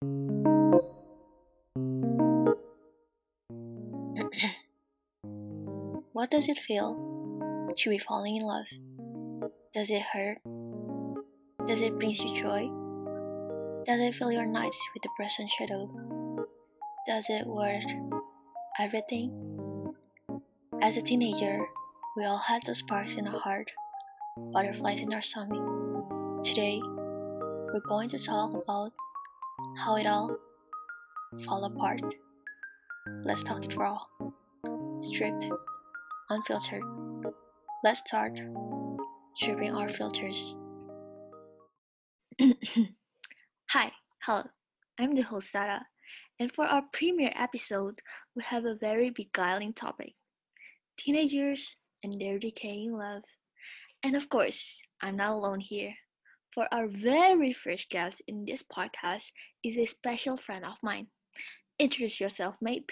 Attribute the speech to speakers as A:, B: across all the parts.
A: what does it feel to be falling in love? Does it hurt? Does it bring you joy? Does it fill your nights with the present shadow? Does it worth everything? As a teenager, we all had those sparks in our heart, butterflies in our stomach. Today, we're going to talk about how it all fall apart. Let's talk it raw, stripped, unfiltered. Let's start stripping our filters. Hi, hello. I'm the host Sarah, and for our premiere episode, we have a very beguiling topic: teenagers and their decaying love. And of course, I'm not alone here. For our very first guest in this podcast is a special friend of mine. Introduce yourself, mate.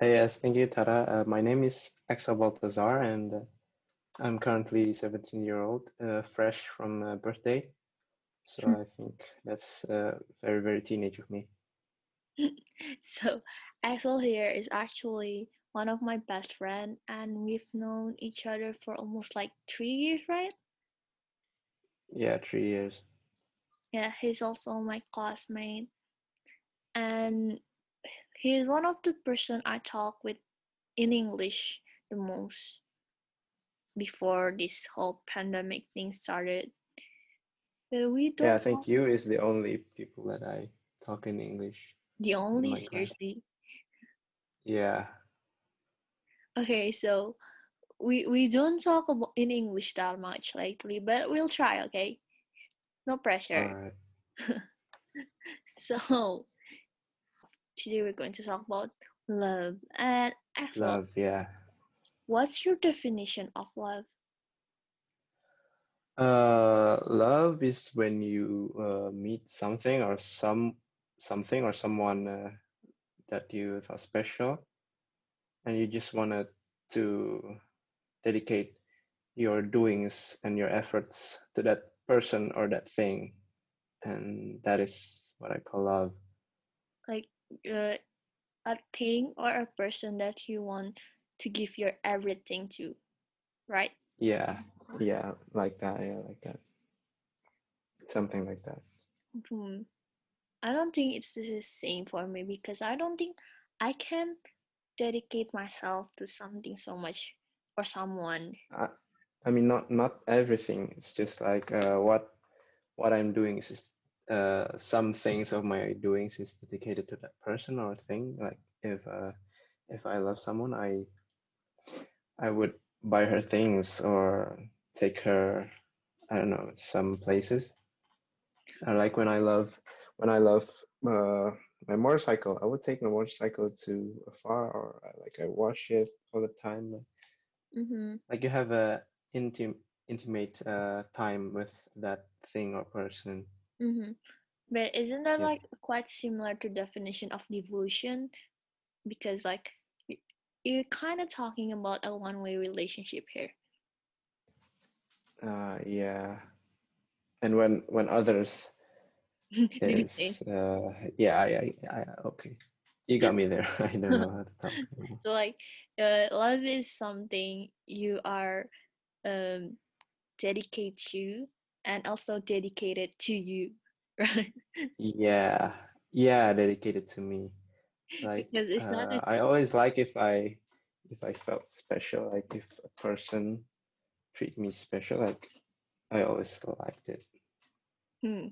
B: Hey, yes, thank you, Tara. Uh, my name is Axel Baltazar, and uh, I'm currently 17 year old, uh, fresh from uh, birthday. So I think that's uh, very, very teenage of me.
A: so Axel here is actually one of my best friend, and we've known each other for almost like three years, right?
B: Yeah, three years.
A: Yeah, he's also my classmate, and he's one of the person I talk with in English the most before this whole pandemic thing started. But we don't
B: Yeah, I think you is the only people that I talk in English
A: the only
B: my class.
A: seriously.
B: Yeah,
A: Okay, so we we don't talk about in English that much lately, but we'll try, okay? No pressure.
B: right.
A: So today we're going to talk about love. And Axel,
B: Love, yeah.
A: what's your definition of love?
B: Uh, love is when you uh, meet something or some something or someone uh, that you thought special, and you just wanted to dedicate your doings and your efforts to that person or that thing, and that is what I call love.
A: Like uh, a thing or a person that you want to give your everything to, right?
B: Yeah, yeah, like that. Yeah, like that. Something like that.
A: Hmm. I don't think it's the same for me because I don't think I can dedicate myself to something so much or someone.
B: I, I mean, not not everything. It's just like uh, what what I'm doing is just, uh, some things of my doings is dedicated to that person or thing. Like if uh, if I love someone, I I would buy her things or take her, I don't know, some places. I like when I love when I love uh, my motorcycle. I would take my motorcycle to afar, or like I wash it all the time.
A: Mm-hmm.
B: Like you have a intim intimate uh, time with that thing or person.
A: Mm-hmm. But isn't that
B: Yeah.
A: like quite similar to definition of devotion? Because like you're kind of talking about a one-way relationship here.
B: Uh, yeah. And when when others
A: Did you say?
B: is uh, yeah, I, I okay. You got me there. I don't know how to talk.
A: So like, uh, love is something you are um dedicate to and also dedicated to you, right?
B: Yeah, yeah, dedicated to me. Like
A: Because it's not
B: uh, I always like if I if I felt special, like if a person treat me special, like I always liked it.
A: hmm,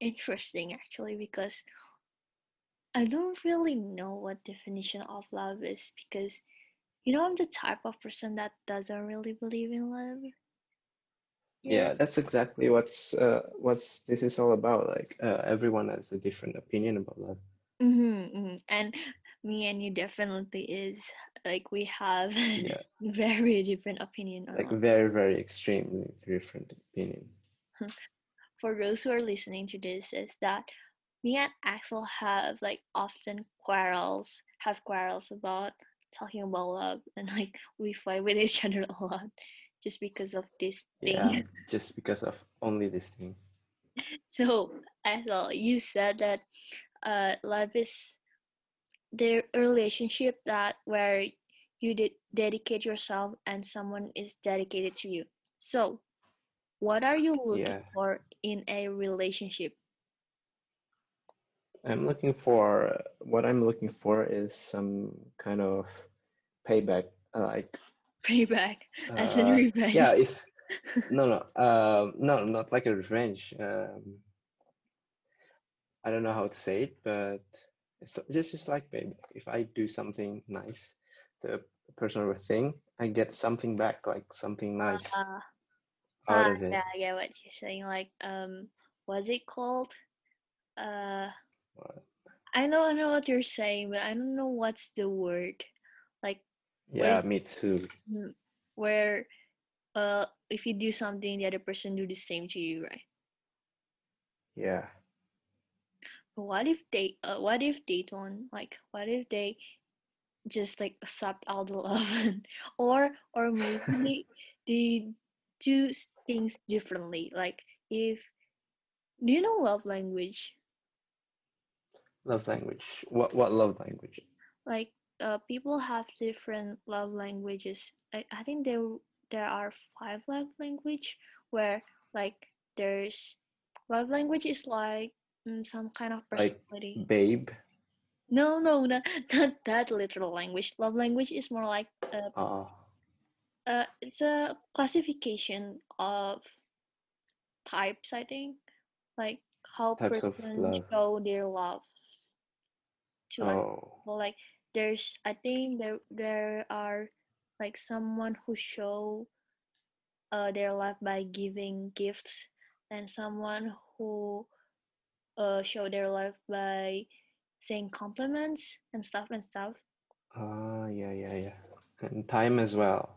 A: interesting actually because I don't really know what definition of love is because you know I'm the type of person that doesn't really believe in love.
B: Yeah, that's exactly what's uh what's this is all about. Like uh, everyone has a different opinion about love.
A: Mm-hmm, mm-hmm. And me and you definitely is like we have
B: Yeah,
A: very different opinion on
B: like
A: love.
B: very, very extremely different opinion.
A: For those who are listening to this, is that me and Axel have like often quarrels, have quarrels about talking about love, and like we fight with each other a lot just because of this thing.
B: Yeah, just because of only this thing.
A: so Axel, you said that uh, love is the relationship that where you did dedicate yourself and someone is dedicated to you. So, what are you looking
B: Yeah.
A: for in a relationship?
B: I'm looking for what I'm looking for is some kind of payback, uh, like
A: Payback as in
B: uh,
A: revenge.
B: yeah. If no, no, um, no, not like a revenge. Um, I don't know how to say it, but it's just just like payback. If I do something nice the person or a thing, I get something back, like something nice
A: Uh,
B: out
A: ah,
B: of it.
A: yeah, I get what you're saying. Like, um, what's it called? Uh? I know, I know what you're saying, but I don't know what's the word. Like,
B: Yeah,
A: where,
B: me too.
A: mm, where, uh, if you do something, the other person do the same to you, right?
B: Yeah.
A: But what if they, uh, what if they don't? Like, what if they just like accept all the love, or, or maybe they do things differently. Like, if do you know love language?
B: Love language. What what love language?
A: like uh, people have different love languages. I, I think there there are five love language where like there's love language is like mm, some kind of personality.
B: Like babe.
A: No, no, not, not that literal language. Love language is more like uh,
B: Uh,
A: uh, it's a classification of types. I think like how
B: types
A: person show their love to other
B: Oh,
A: well like there's i think there there are like someone who show uh their love by giving gifts and someone who uh show their love by saying compliments and stuff and stuff
B: ah, yeah, yeah, yeah. And time as well.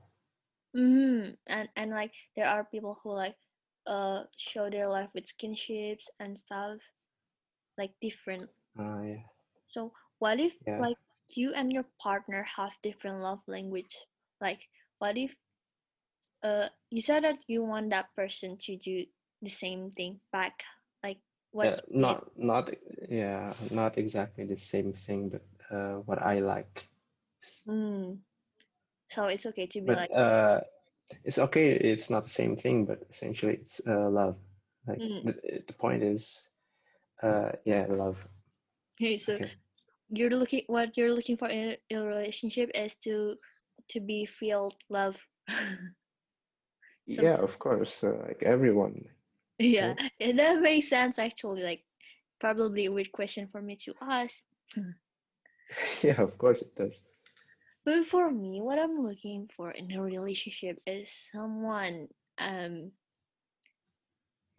A: mm-hmm. and and like there are people who like uh show their love with skinships and stuff like different
B: Ah, yeah,
A: so what if
B: yeah.
A: like you and your partner have different love language like what if uh you said that you want that person to do the same thing back like what
B: Yeah, not not yeah, not exactly the same thing, but uh, what I like.
A: mm. so it's okay to be
B: But
A: like
B: uh, it's okay. It's not the same thing, but essentially it's uh, love. Like
A: mm.
B: the the point is, uh, yeah, love.
A: Okay so
B: Okay.
A: you're looking what you're looking for in a relationship is to to be feel love
B: Yeah, of course. Uh, like everyone.
A: yeah
B: right?
A: and that makes sense actually like probably a weird question for me to ask
B: Yeah, of course it does.
A: But for me, what I'm looking for in a relationship is someone. Um,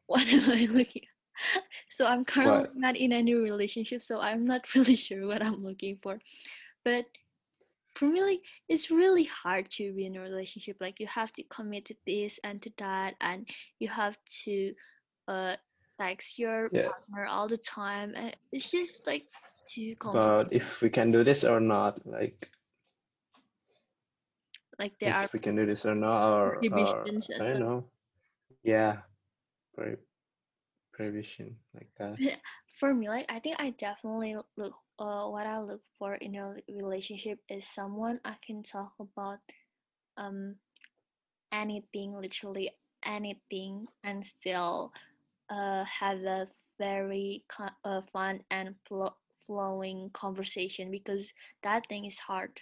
A: what am I looking? So I'm currently
B: What?
A: not in any relationship, so I'm not really sure what I'm looking for. But for me, like it's really hard to be in a relationship. Like you have to commit to this and to that, and you have to uh text your
B: Yeah,
A: partner all the time. And it's just like too complicated.
B: if we can do this or not. Like
A: Like there are
B: if we can do this or not, or or I don't know. Yeah, very prohibition like that.
A: for me like i think i definitely look uh what i look for in a relationship is someone i can talk about um anything literally anything and still uh have a very uh, fun and flo- flowing conversation because that thing is hard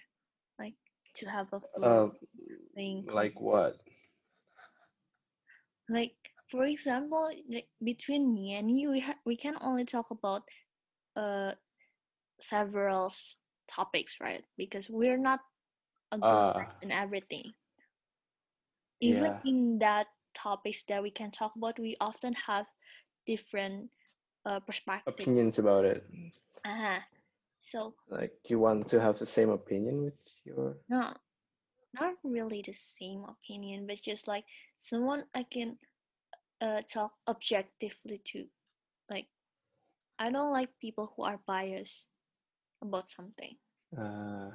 A: like to have a
B: Uh,
A: flowing
B: like what?
A: like for example like between me and you we, ha- we can only talk about uh several s- topics right because we're not agreed
B: Uh,
A: in everything even
B: yeah,
A: in that topics that we can talk about we often have different uh perspective
B: opinions about it.
A: uh-huh. so
B: Like you want to have the same opinion with your.
A: no not really the same opinion but just like someone i can uh talk objectively too. like i don't like people who are biased about something
B: Uh,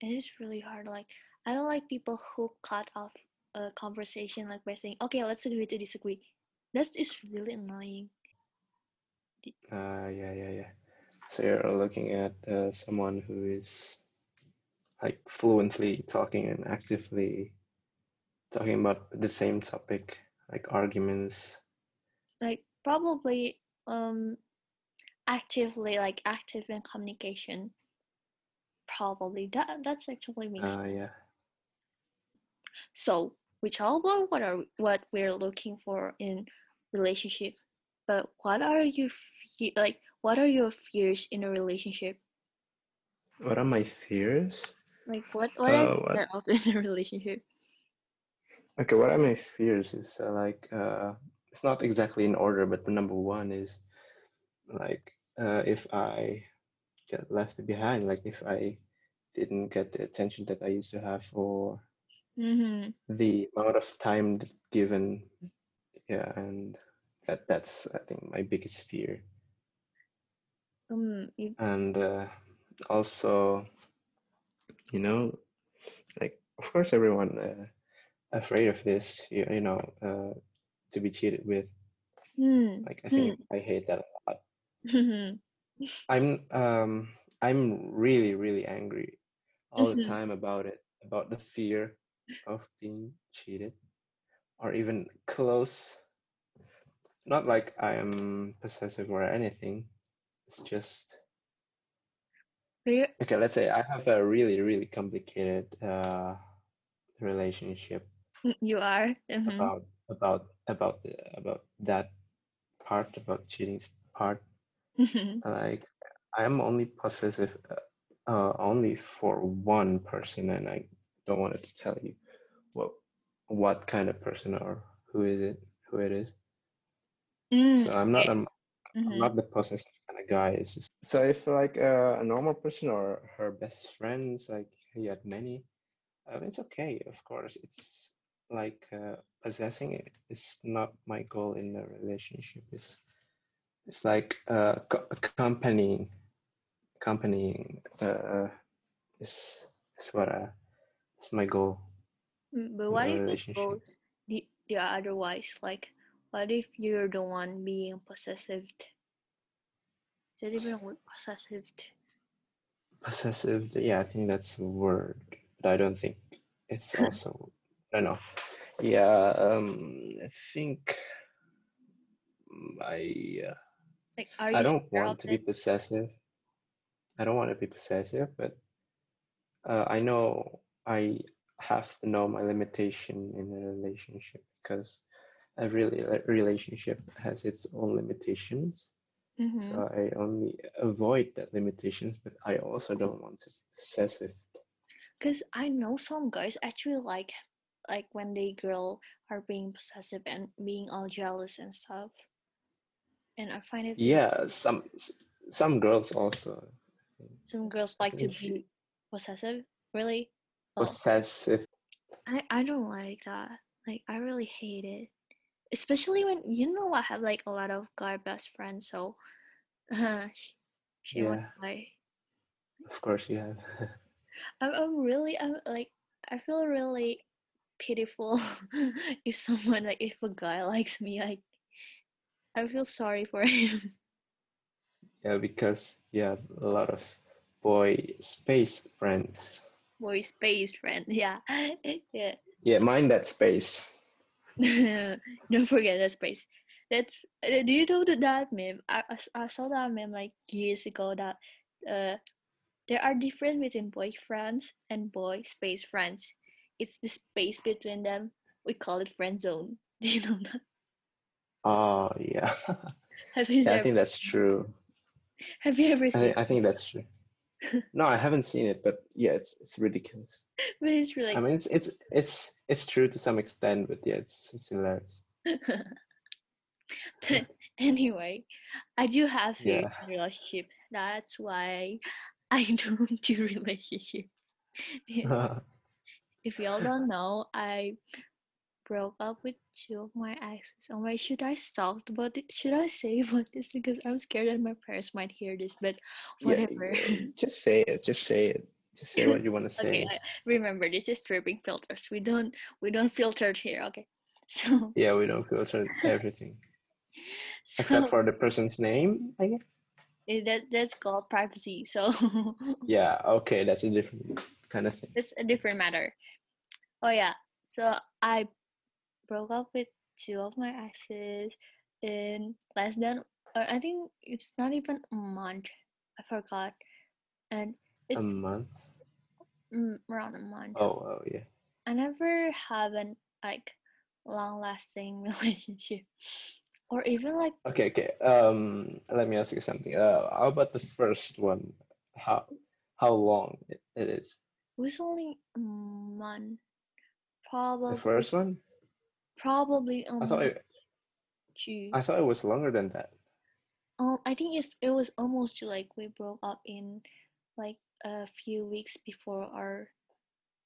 A: it is really hard like i don't like people who cut off a conversation like by saying okay let's agree to disagree That is really annoying.
B: Uh, yeah, yeah, yeah. So you're looking at uh, someone who is like fluently talking and actively talking about the same topic, like arguments.
A: Like probably um actively like active in communication. Probably that that's actually me
B: Uh, yeah.
A: So we talk about what are what we're looking for in relationship, but what are your fe- like what are your fears in a relationship?
B: What are my fears?
A: Like what what are
B: Uh,
A: you
B: what?
A: in a relationship?
B: Okay, what are my fears is uh, like uh, it's not exactly in order, but the number one is like uh, if I get left behind, like if I didn't get the attention that I used to have or
A: Mm-hmm.
B: the amount of time given, yeah, and that that's I think my biggest fear.
A: Um, you,
B: And uh, also, you know, like of course everyone uh, afraid of this, you, you know, uh, to be cheated with.
A: hmm,
B: Like I think I hate that a lot.
A: hmm,
B: I'm um I'm really really angry all the
A: Mhm.
B: time about it, about the fear of being cheated or even close. Not like I am possessive or anything. It's just okay, let's say I have a really really complicated uh relationship
A: you are. Mhm.
B: about about about about that part about cheating part
A: Mhm.
B: like i'm only possessive uh, uh, only for one person and i don't want to tell you what what kind of person or who is it who it is
A: Mm,
B: so i'm not
A: okay.
B: I'm, I'm
A: Mhm.
B: not the possessive kind of guy it's just so if like uh, a normal person or her best friends like he had many um, it's okay of course it's like uh, possessing it is not my goal in a relationship it's it's like uh co- accompanying accompanying uh is is what uh is my goal
A: Mm, But what if it
B: relationship
A: goes the, the otherwise? Like, what if you're the one being possessive? Is that even word? Possessive?
B: possessive yeah i think that's a word but i don't think it's also i don't know. Yeah um i think mm, i uh,
A: Like, are you i don't
B: want to be possessive. I don't want to be possessive but uh, i know i have to know my limitation in a relationship because every relationship has its own limitations.
A: Mm-hmm.
B: so i only avoid that limitations but i also don't want to be possessive.
A: Because I know some guys actually like, like when they girl are being possessive and being all jealous and stuff. And I find it
B: yeah some some girls also
A: some girls like to be possessive. Really? Oh,
B: possessive
A: I I don't like that. Like I really hate it. Especially when you know I have like a lot of guy best friends, so uh, sh- shame on
B: yeah
A: guy.
B: of course you have
A: I'm, I'm really I'm like I feel really pitiful if someone like if a guy likes me like I feel sorry for him.
B: yeah because you have a lot of boy space friends
A: Boy space friend, yeah, yeah.
B: yeah mind that space
A: Don't forget that space. That's uh, do you know that, that I, I, I s- I saw that meme like years ago that uh there are difference between boy friends and boy space friends. It's the space between them. We call it friend zone. Do you know that?
B: oh yeah
A: Have you
B: yeah i think that's true
A: have you ever
B: I
A: seen?
B: think, I think that's true no i haven't seen it but yeah it's it's ridiculous
A: But it's really
B: i mean it's it's it's it's true to some extent but yeah it's it's hilarious
A: but anyway, I do have
B: yeah
A: in relationship. That's why I don't do relationship. If y'all don't know, I broke up with two of my exes. Oh my, should I talk about it? Should I say about this? Because I'm scared that my parents might hear this, but whatever.
B: yeah, just say it just say it just say what you want to
A: okay,
B: say
A: I, remember this is stripping filters. We don't we don't filter it here. Okay, So,
B: Yeah, we don't filter everything
A: so
B: except for the person's name, I guess.
A: eh, that that's called privacy. So
B: Yeah, okay, that's a different kind of thing.
A: it's a different matter. Oh yeah. So I broke up with two of my exes in less than uh, I think it's not even a month. I forgot. And it's A
B: month.
A: mm, around a month.
B: Oh, oh yeah.
A: I never have an like long lasting relationship. Or even like
B: Okay, okay. Um, let me ask you something. Uh, how about the first one? How how long it, it is?
A: It was only a month.
B: The first one?
A: probably a
B: I thought it. I thought it was longer than that.
A: Um, I think it's it was almost like we broke up in like a few weeks before our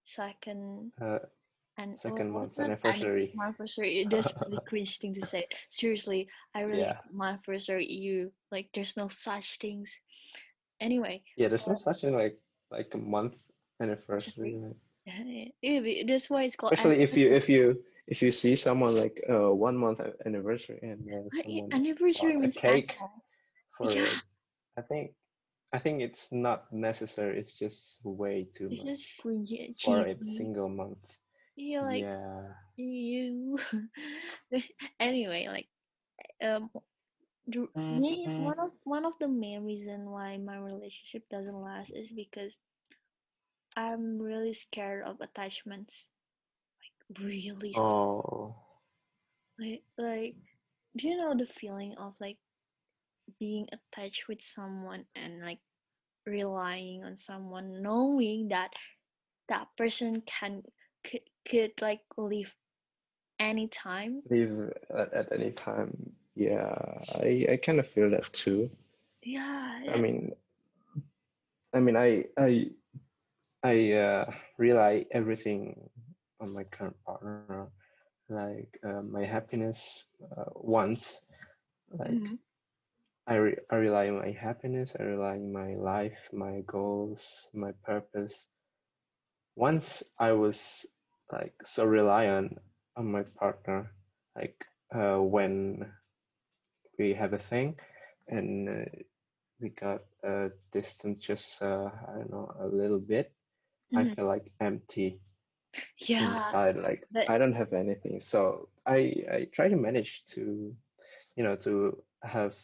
A: second
B: Uh,
A: and
B: second month anniversary.
A: anniversary. That's really cringe thing to say. Seriously, I really
B: Yeah.
A: my anniversary you like there's no such things. Anyway,
B: Yeah, there's no such thing like like a month anniversary.
A: Eh, yeah, that's why it's called
B: especially if you if you if you see someone like uh one month anniversary and uh,
A: Uh,
B: someone
A: anniversary
B: a
A: means
B: cake
A: annual.
B: for
A: Yeah,
B: like, I think I think it's not necessary. It's just way too
A: it's just
B: much
A: cringy,
B: for a single month.
A: Yeah, like
B: Yeah.
A: you. anyway, like um, the main
B: Mm-hmm.
A: one of one of the main reason why my relationship doesn't last is because I'm really scared of attachments. Like really scared.
B: Oh.
A: Like like do you know the feeling of like being attached with someone and like relying on someone knowing that that person can could, could like leave anytime
B: Leave at, at any time. Yeah, I I kind of feel that too.
A: yeah
B: I mean, I mean, I I I uh, rely everything on my current partner, like uh, my happiness. Uh, once, like
A: Mhm.
B: I re- I rely on my happiness. I rely on my life, my goals, my purpose. Once I was like so reliant on my partner, like uh, when we have a thing, and uh, we got uh, distant just uh, I don't know a little bit. I
A: Mhm.
B: feel like empty
A: yeah
B: inside. Like
A: but
B: I don't have anything. So I I try to manage to, you know, to have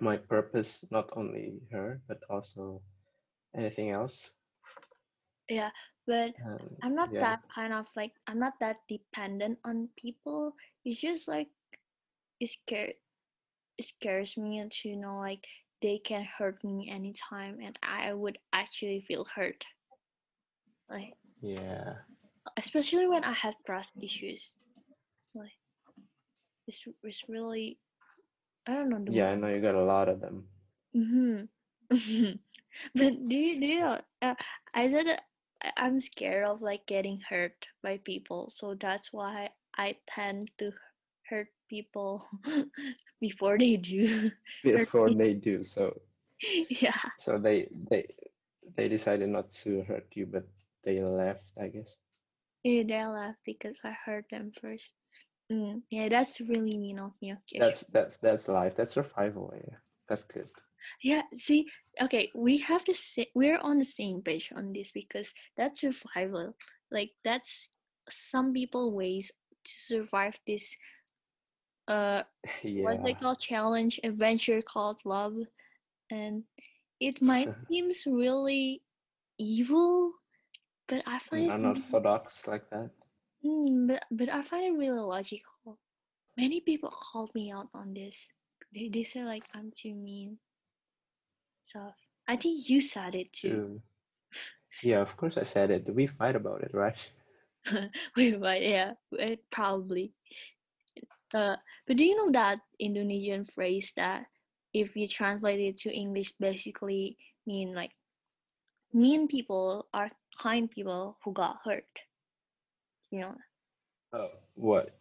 B: my purpose not only her but also anything else.
A: yeah but
B: And
A: i'm not
B: yeah,
A: that kind of like i'm not that dependent on people it's just like it scare it scares me to know like they can hurt me anytime and i would actually feel hurt like
B: yeah,
A: especially when i have trust issues like it's, it's really i don't know the
B: yeah. I know you got a lot of them.
A: Mm-hmm. but do you do you know? Uh, I said I'm scared of like getting hurt by people, so that's why I tend to hurt people before they do
B: Before they do so,
A: Yeah,
B: so they they they decided not to hurt you, but they left. I guess.
A: yeah, they left because I hurt them first. Mm, yeah, that's really mean of me. Okay,
B: That's that's that's life. That's survival. Yeah, that's good.
A: Yeah, see, okay, we have the same, we're on the same page on this because that's survival. Like that's some people ways to survive this uh what's
B: Yeah.
A: it called challenge adventure called love and it might seems really evil but i find it really,
B: Unorthodox like that.
A: mm, but, but i find it really logical many people called me out on this they, they say like i'm too mean stuff i think you said it too.
B: Yeah, of course I said it. We fight about it, right?
A: we but yeah, it probably. Uh, but do you know that Indonesian phrase that if you translate it to English basically mean like mean people are kind people who got hurt. You know,
B: Oh, what?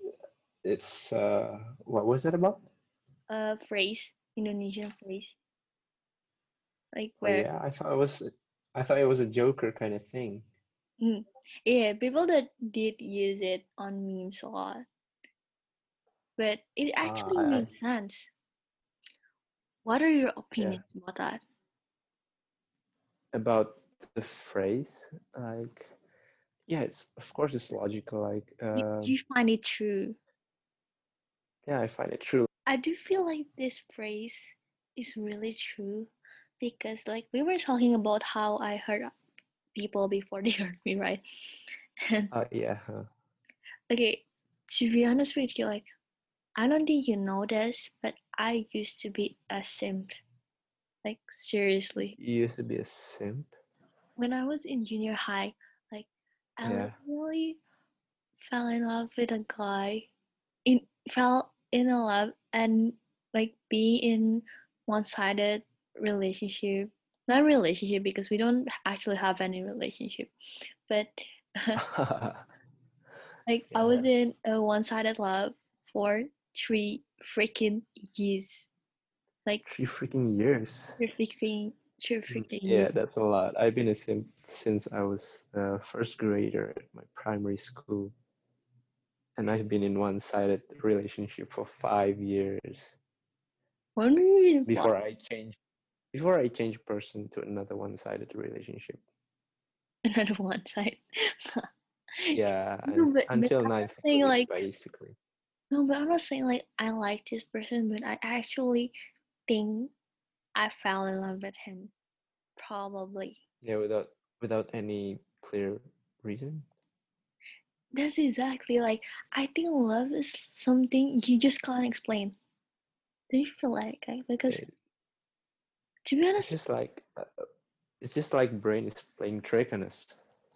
B: It's uh, what was that about?
A: a phrase, Indonesian phrase, like
B: Oh
A: where
B: yeah, I thought it was, I thought it was a Joker kind of thing.
A: Mm. Yeah, people that did use it on memes a lot. But it
B: Ah,
A: actually
B: I
A: makes sense. What are your
B: yeah
A: opinions about that?
B: about the phrase like yeah it's of course it's logical like
A: Do
B: um
A: do you find it true?
B: yeah I find it true
A: I do feel like this phrase is really true because, like, we were talking about how I hurt people before they hurt me, right? And
B: uh yeah huh.
A: okay, to be honest with you, like, I don't think you know this, but I used to be a simp. Like, seriously.
B: you used to be a simp
A: When I was in junior high, like, I
B: yeah
A: literally fell in love with a guy, in fell in love and like be in one-sided relationship. Not relationship because we don't actually have any relationship, but like I was in a one-sided love for three freaking years. Like
B: three freaking years
A: three freaking three freaking
B: yeah
A: years.
B: that's a lot I've been a simp since I was a first grader at my primary school and I've been in one-sided relationship for five years
A: When were you in
B: before? I changed before I changed person to another one-sided relationship
A: Another one side.
B: yeah
A: No, but,
B: until ninth grade
A: like
B: basically
A: no, but I'm not saying like I like this person, but I actually think I fell in love with him. Probably.
B: yeah without without any clear reason
A: That's exactly like I think love is something you just can't explain. Do you feel like like because
B: It-
A: to be honest, it's
B: just like uh, it's just like brain is playing trick on us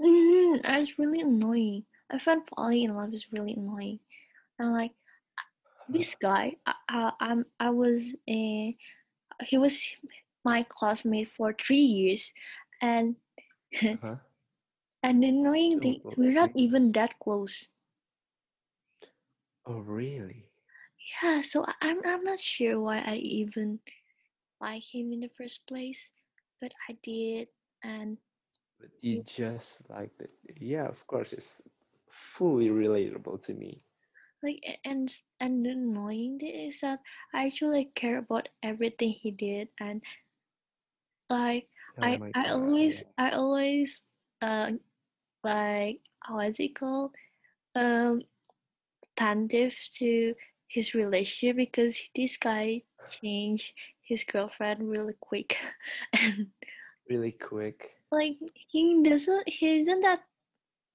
A: mm, it's really annoying. I found falling in love is really annoying. And like this guy, I, I I'm I was in he was my classmate for three years, and
B: uh-huh.
A: and the annoying thing we're not even that close.
B: oh really
A: Yeah, so I'm I'm not sure why I even like him in the first place, but I did, and
B: but you just like it yeah of course it's fully relatable to me
A: like and and the annoying thing is that I actually care about everything he did, and like
B: oh
A: I I
B: god
A: always I always uh like how is it called? Um attentive to his relationship because this guy changed his girlfriend really quick. And
B: really quick.
A: like he doesn't he isn't that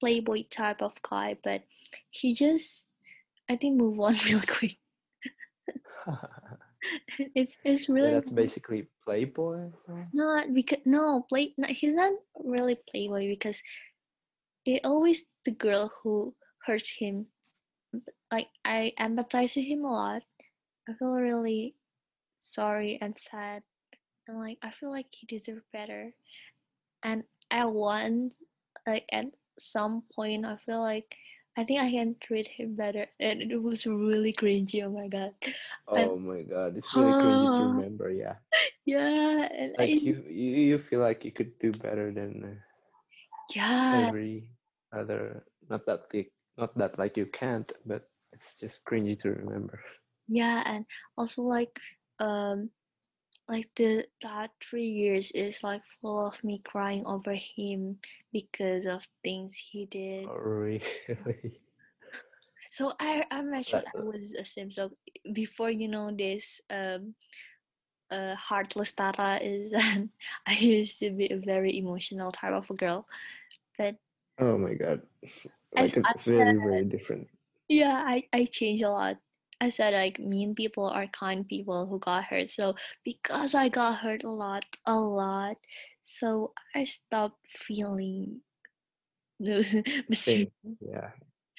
A: playboy type of guy but he just i think move on real quick. It's it's really
B: that's basically playboy
A: not because no play no, he's not really playboy because it always the girl who hurts him like i empathize with him a lot. I feel really sorry and sad. And like i feel like he deserved better. And i want like at some point i feel like i think i can treat him better and it was really cringy oh my god. And
B: oh my god it's really cringy to
A: uh,
B: remember yeah.
A: Yeah and
B: like
A: I,
B: you you, you feel like you could do better than uh,
A: yeah.
B: every other not that like not that like you can't but it's just cringy to remember.
A: Yeah and also like um like the that three years is like full of me crying over him because of things he did.
B: Oh really?
A: So i i'm actually i was a sim so before you know this um uh heartless tara is i used to be a very emotional type of a girl but
B: oh my god. Like it's very very different.
A: Yeah i i changed a lot I said like mean people are kind people who got hurt. So because I got hurt a lot, a lot, so I stopped feeling those
B: yeah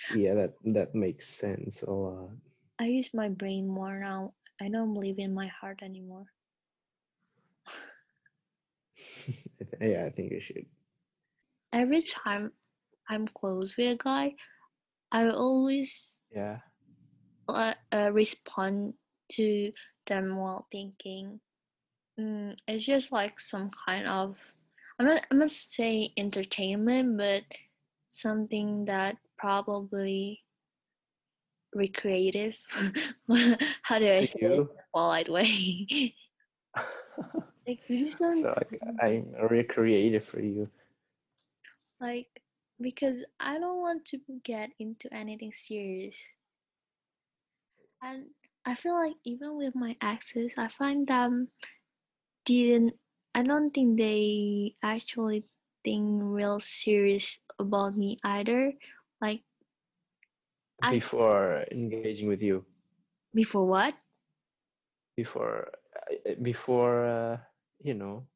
B: yeah that that makes sense a lot
A: I use my brain more now. I don't believe in my heart anymore.
B: Yeah i think you should
A: Every time I'm close with a guy, I always
B: yeah
A: uh, uh, respond to them while thinking. Mm, it's just like some kind of I'm not I'm not saying entertainment, but something that probably recreative. How do I say it in a polite way? like you sound
B: so like I'm recreative for you.
A: like because I don't want to get into anything serious. And I feel like even with my exes, I find them didn't I don't think they actually think real serious about me either. Like I-
B: Before engaging with you,
A: before what?
B: before uh, before uh, you know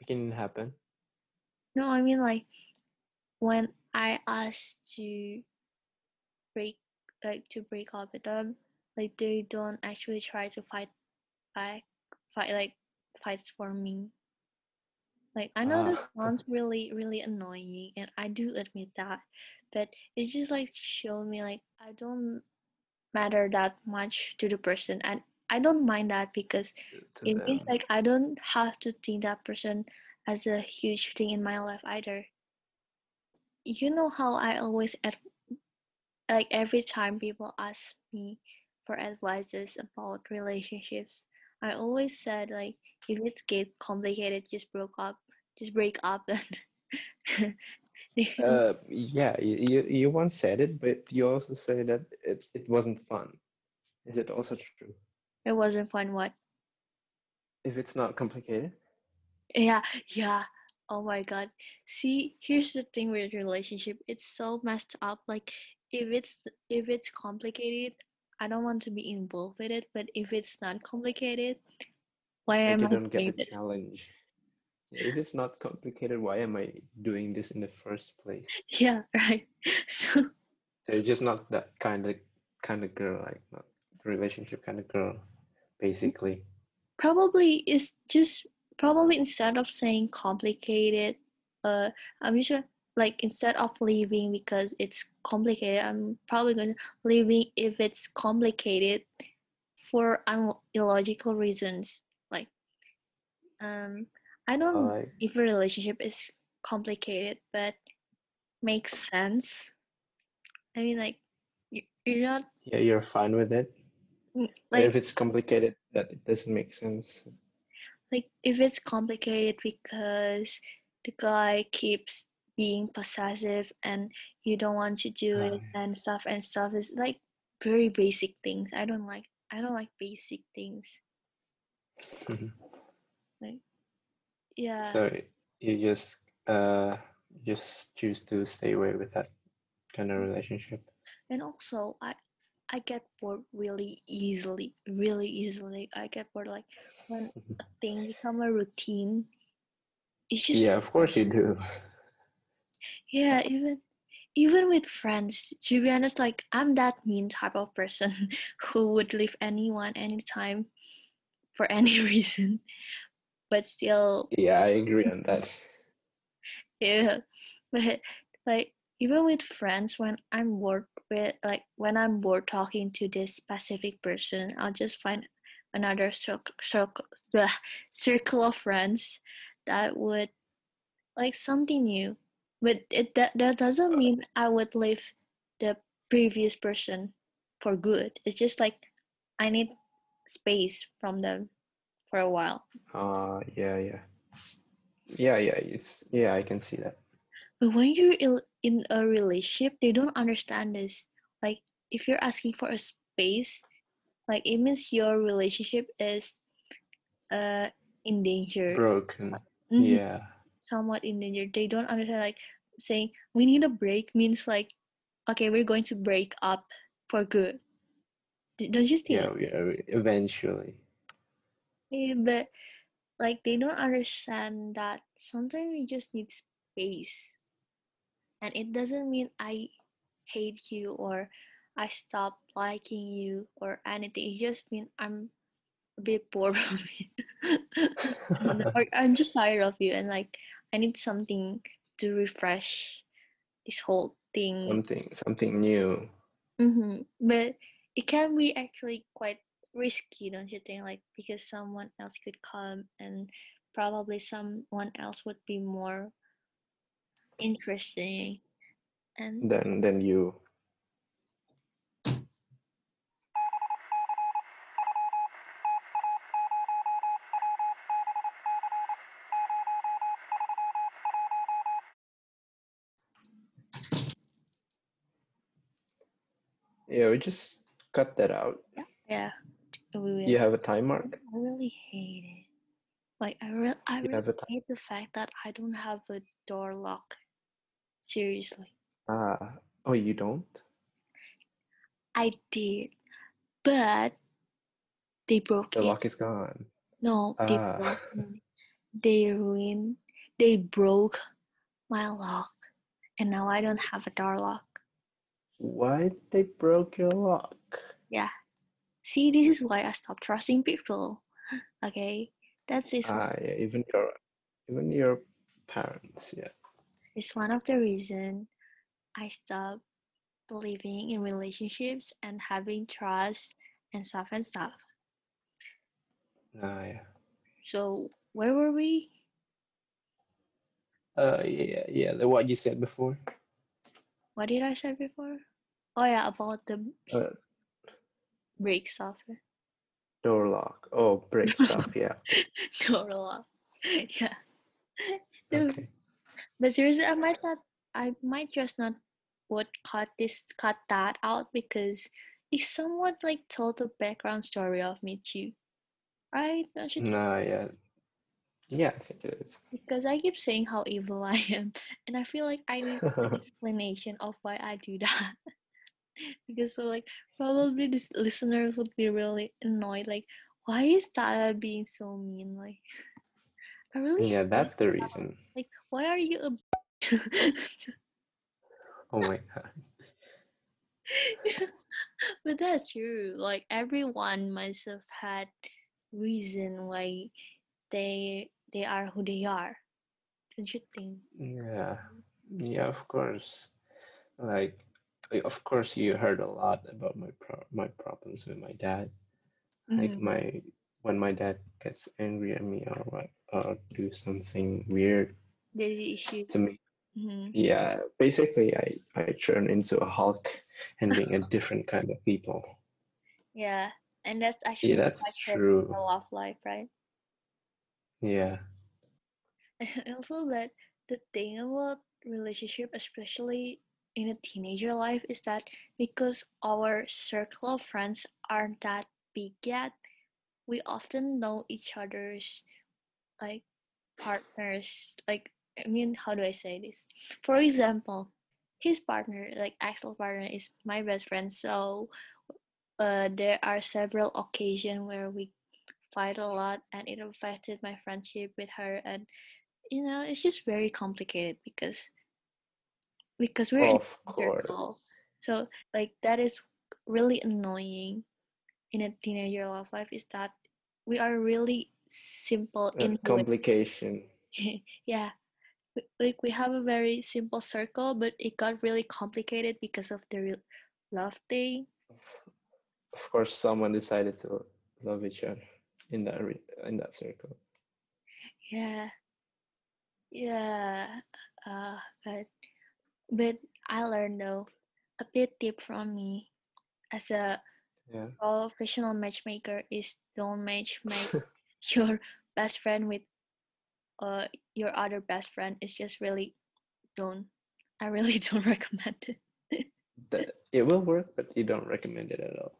B: making it happen.
A: No, I mean like when I asked to break like to break up with them, like they don't actually try to fight back, fight like fights for me. Like I know this
B: Ah.
A: sounds really really annoying, and I do admit that, but it just like showed me like I don't matter that much to the person, and I don't mind that because it means like I don't have to think that person as a huge thing in my life either. You know how I always ad- like every time people ask me for advices about relationships, I always said like if it get complicated, just broke up, just break up. And
B: Uh, yeah, you, you you once said it, but you also say that it it wasn't fun. Is it also true?
A: it wasn't fun. What?
B: If it's not complicated,
A: Yeah, yeah. Oh my god. See, here's the thing with relationship. It's so messed up. Like if it's if it's complicated, I don't want to be involved with it. But if it's not complicated, why
B: like
A: am I
B: don't
A: doing
B: get the
A: this?
B: challenge. If it's not complicated, why am I doing this in the first place?
A: Yeah, right. So
B: So you're just not that kind of kind of girl, like not relationship kind of girl, basically.
A: probably it's just probably instead of saying complicated, uh, I'm just gonna- like instead of leaving because it's complicated, I'm probably going to leaving if it's complicated for un- illogical reasons. Like, um, I don't
B: Like
A: if a relationship is complicated but makes sense. I mean, like, you, you're not
B: yeah, you're fine with it. But
A: like
B: if it's complicated, that it doesn't make sense.
A: like if it's complicated because the guy keeps being possessive and you don't want to do it
B: Ah,
A: and stuff and stuff is like very basic things i don't like i don't like basic things
B: Mhm.
A: yeah
B: So you just uh just choose to stay away with that kind of relationship.
A: and also i i get bored really easily really easily i get bored like when a thing become a routine it's just
B: Yeah, of course you do.
A: Yeah, even even with friends, to be honest, like I'm that mean type of person who would leave anyone anytime for any reason, but still,
B: Yeah, I agree on that.
A: yeah. But like even with friends, when I'm bored with like when I'm bored talking to this specific person, I'll just find another circle circle the circle of friends that would like something new. But it that, that doesn't mean I would leave the previous person for good. It's just like I need space from them for a while.
B: Uh yeah, yeah. Yeah, yeah, it's yeah, I can see that.
A: But when you're in a relationship, they don't understand this. Like if you're asking for a space, like it means your relationship is uh in danger.
B: Broken.
A: Mhm,
B: Yeah.
A: Somewhat in danger. They don't understand like saying we need a break means like okay, we're going to break up for good. Don't you think?
B: Yeah, yeah, uh, eventually.
A: Yeah, but like they don't understand that sometimes we just need space. And it doesn't mean I hate you or I stop liking you or anything. It just means I'm a bit bored of you. Or I'm just tired of you and like I need something to refresh this whole thing.
B: Something something new.
A: hmm But it can be actually quite risky, don't you think? Like because someone else could come and probably someone else would be more interesting. and
B: Then then you. Yeah, we just cut that out.
A: yeah, we will.
B: You have a time mark?
A: I really hate it. Like I really, I
B: You
A: really
B: have a time.
A: hate the fact that I don't have a door lock. Seriously,
B: Ah, oh, you don't?
A: I did, but they broke
B: The
A: it.
B: lock is gone.
A: No, they
B: Ah.
A: broke. They ruined. They broke my lock, and now I don't have a door lock.
B: Why they broke your lock? Yeah.
A: See, this is why I stopped trusting people. Okay, that's this.
B: Ah, yeah, even your even your parents, yeah.
A: It's one of the reason I stopped believing in relationships and having trust and stuff and stuff.
B: Ah, yeah.
A: So where were we?
B: Uh, yeah, yeah. The what you said before.
A: What did I say before? Oh yeah, about the
B: Uh,
A: break software.
B: door lock. Oh, break stuff. Yeah.
A: Door lock. yeah. No,
B: Okay.
A: But seriously, I might not. I might just not would cut this cut that out because it somewhat like told the background story of me too, right? Don't you think?
B: Nah, yeah. Yeah, I think it is.
A: Because I keep saying how evil I am, and I feel like I need an explanation of why I do that. because so like probably this listener would be really annoyed, like why is Tata being so mean? Like I really
B: Yeah, that's the reason.
A: Like why are you a
B: Oh my god.
A: but that's true. Like everyone must have had reason why they they are who they are. Don't you think?
B: Yeah. Yeah, of course. Like, of course, you heard a lot about my pro my problems with my dad. Like
A: Mhm.
B: my when my dad gets angry at me or what or do something weird
A: The issue.
B: to me.
A: Mhm.
B: Yeah, basically, I I turn into a Hulk and being a different kind of people.
A: Yeah, and that's actually
B: Yeah, that's true.
A: your love life, right?
B: Yeah.
A: also, but the thing about relationship, especially in a teenager life, is that because our circle of friends aren't that big yet, we often know each other's like partners. Like, I mean, how do I say this? For example, his partner, like Axel's partner, is my best friend. So, uh, there are several occasions where we fight a lot, and it affected my friendship with her. And you know, it's just very complicated because because we're in
B: Of
A: a circle. So, like, that is really annoying in a teenager love life. Is that we are really simple
B: Uh,
A: in
B: complication.
A: yeah like we have a very simple circle but it got really complicated because of the real love thing
B: Of course, someone decided to love each other in that re in that circle.
A: yeah yeah uh but but i learned though a bit tip from me as a
B: Yeah.
A: professional matchmaker is don't match make your best friend with uh your other best friend it's just really don't i really don't recommend it
B: it will work, but you don't recommend it at all.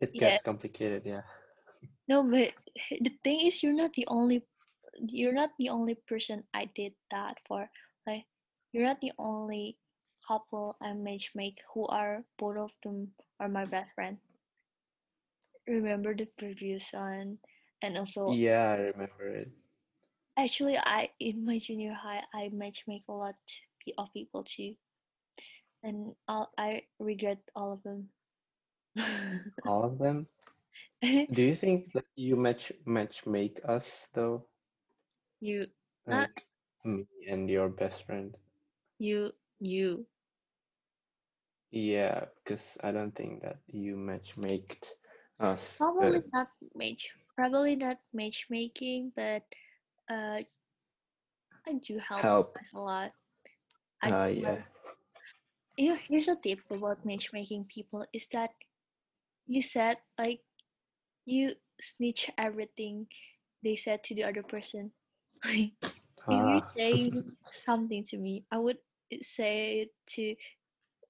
B: It
A: Yeah.
B: gets complicated, yeah.
A: No, but the thing is, you're not the only, you're not the only person I did that for. Like, you're not the only couple I match make who are both of them are my best friend. Remember the previous one, and also
B: Yeah, I remember it.
A: actually, I in my junior high I match make a lot of people too, and I'll, I regret all of them.
B: All of them. Do you think that you match match make us though?
A: you, Not-
B: Like me and your best friend?
A: you, you.
B: Yeah, because I don't think that you match made us. uh,
A: Probably not match. Probably not matchmaking, but uh, I do help
B: help.
A: us a lot. I
B: Uh, Yeah,
A: here's a tip about matchmaking people is that you said like you snitch everything they said to the other person. If you're
B: Ah,
A: saying something to me, I would say it to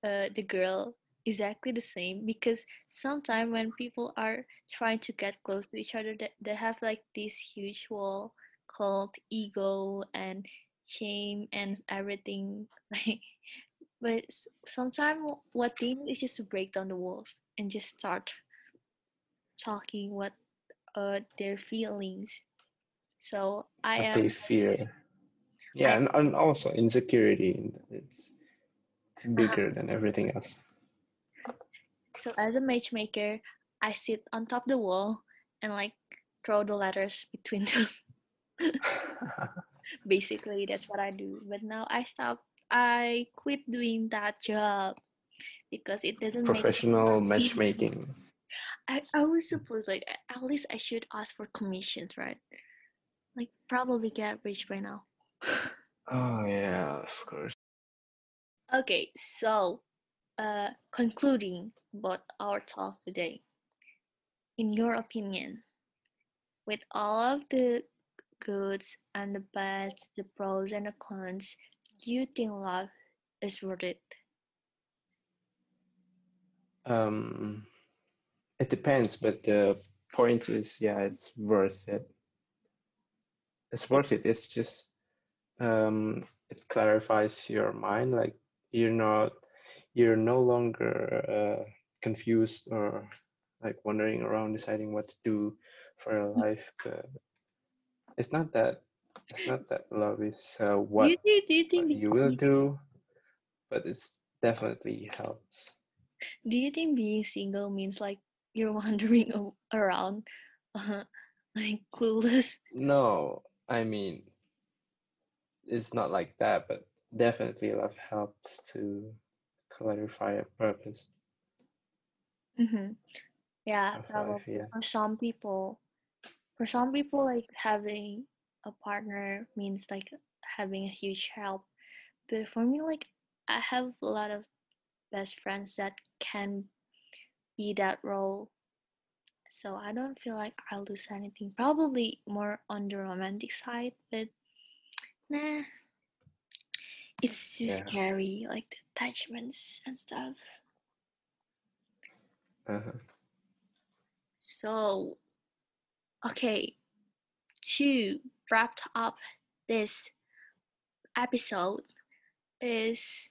A: uh, the girl exactly the same because sometimes when people are trying to get close to each other, they, they have like this huge wall called ego and shame and everything. Like, but sometimes what they need is just to break down the walls and just start talking what uh their feelings. So I
B: what they fear. Yeah,
A: I
B: and, and also insecurity. It's, it's
A: uh,
B: bigger than everything else.
A: so as a matchmaker, I sit on top of the wall and like throw the letters between them. Basically, that's what I do. But now I stop. I quit doing that job because it doesn't make.
B: Professional matchmaking.
A: I I was supposed like at least I should ask for commissions, right? Like probably get rich by now.
B: Oh yeah, of course.
A: Okay, so uh, concluding about our talk today. In your opinion, with all of the goods and the bads, the pros and the cons, do you think love is worth it?
B: Um, it depends, but the point is, yeah, it's worth it. It's worth it. It's just um, it clarifies your mind. Like you're not, you're no longer uh, confused or like wandering around deciding what to do for your life. But it's not that. It's not that love is uh,
A: Do
B: what
A: you think? Do you think?
B: what you will do, but it's definitely helps.
A: Do you think being single means like you're wandering around, uh, like clueless?
B: No, I mean, it's not like that, but definitely love helps to clarify a purpose
A: Mm-hmm. Yeah,
B: of life.
A: probably
B: Yeah.
A: for some people. For some people, like having a partner means like having a huge help. But for me, like I have a lot of best friends that can be that role. So I don't feel like I'll lose anything. Probably more on the romantic side, but nah, it's too
B: Yeah.
A: scary, like the attachments and stuff.
B: Uh-huh.
A: So, okay, to wrap up this episode is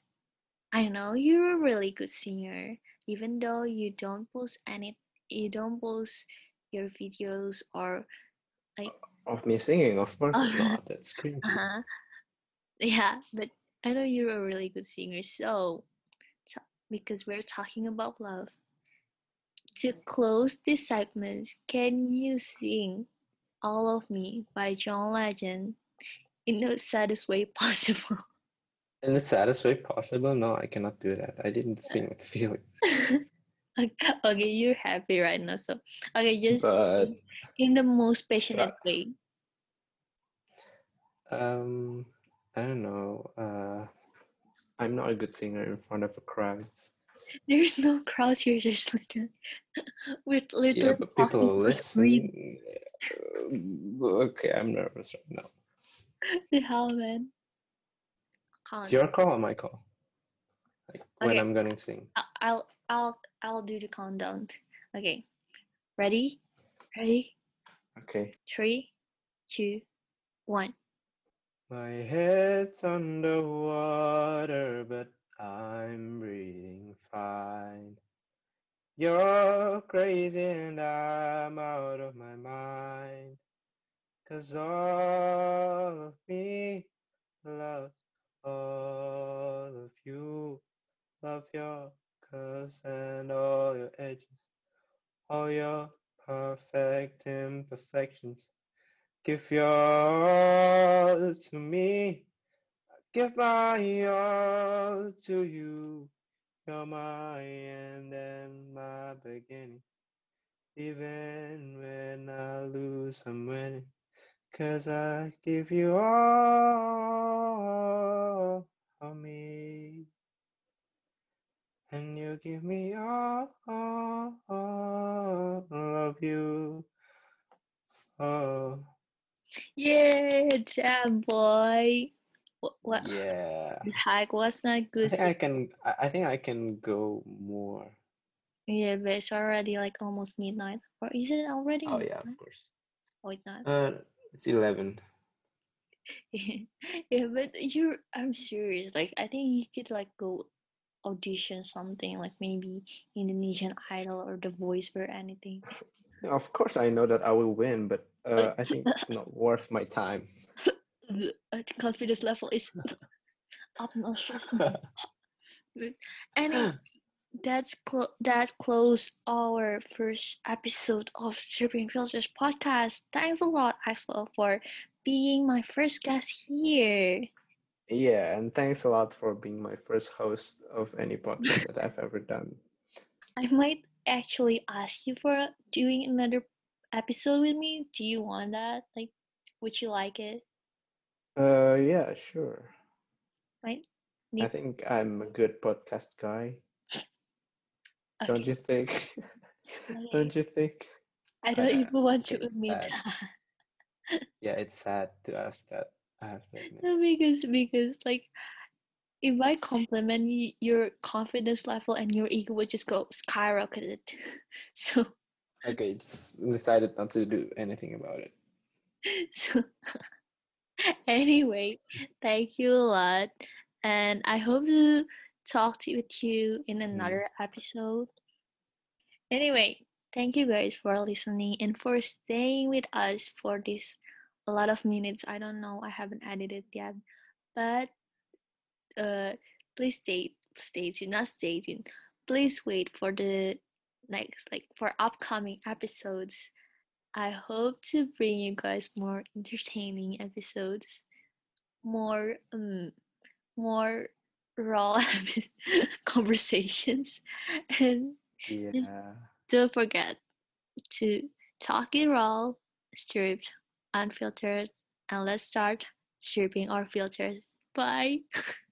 A: I know you're a really good singer, even though you don't post any, you don't post your videos or like,
B: Of me singing, of course not. That's cringy.
A: uh-huh. yeah, but I know you're a really good singer. So, so because we're talking about love, to close this segment, can you sing "All of Me" by John Legend in the saddest way possible?
B: In the saddest way possible, no, I cannot do that. I didn't sing with feeling.
A: okay, you're happy right now, so okay, just
B: But
A: in the most passionate way.
B: um, I don't know. Uh, I'm not a good singer in front of a crowd.
A: There's no crowd here. There's literally, we're literally
B: Yeah, but people
A: talking to
B: listen. Uh, okay, I'm nervous right now.
A: The hell, man. Can't.
B: It's your call or my call? Like when I'm gonna sing.
A: I'll I'll I'll do the countdown. Okay, ready, ready.
B: Okay.
A: Three, two, one.
B: My head's underwater, but I'm breathing fine. You're crazy and I'm out of my mind. Cause all of me loves all of you. Love your curves and all your edges, all your perfect imperfections. Give your all to me. Give my all to you. You're my end and my beginning. Even when I lose, I'm winning. Cause I give you all of me. And you give me all, all, all of you. Oh,
A: Yeah, damn boy. What, what
B: yeah.
A: heck was not
B: I
A: good?
B: think I can. I I think I can go more.
A: Yeah, but it's already like almost midnight. Or is it already
B: Oh yeah, of course.
A: Oh, it's not.
B: Uh, it's eleven.
A: yeah, but you're. I'm serious. Like, I think you could like go audition something like maybe Indonesian Idol or The Voice or anything.
B: Of course, I know that I will win, but uh, I think it's not worth my time.
A: The confidence level is obnoxious. But anyway, that's clo- that close our first episode of Stripping Filters podcast. Thanks a lot, Axel, for being my first guest here.
B: Yeah, and thanks a lot for being my first host of any podcast that I've ever done.
A: I might actually ask you for doing another episode with me. Do you want that? Like, would you like it?
B: Uh, yeah, sure.
A: Right?
B: I think I'm a good podcast guy. Don't you think?
A: okay.
B: Don't you think?
A: I don't
B: Uh,
A: even want to
B: it's
A: admit that.
B: Yeah, it's sad to ask that. I have to admit.
A: No, because because like if I compliment you, your confidence level and your ego would just go skyrocketed. So
B: Okay, just decided not to do anything about it.
A: so anyway, thank you a lot, and I hope to talk to with you in another episode. Anyway, thank you guys for listening and for staying with us for this a lot of minutes. I don't know, I haven't edited yet, but uh, please stay stay tuned, not stay tuned. Please wait for the next like for upcoming episodes. I hope to bring you guys more entertaining episodes, more um, more raw conversations, and Just- don't forget to talk it raw, stripped, unfiltered, and let's start stripping our filters. Bye.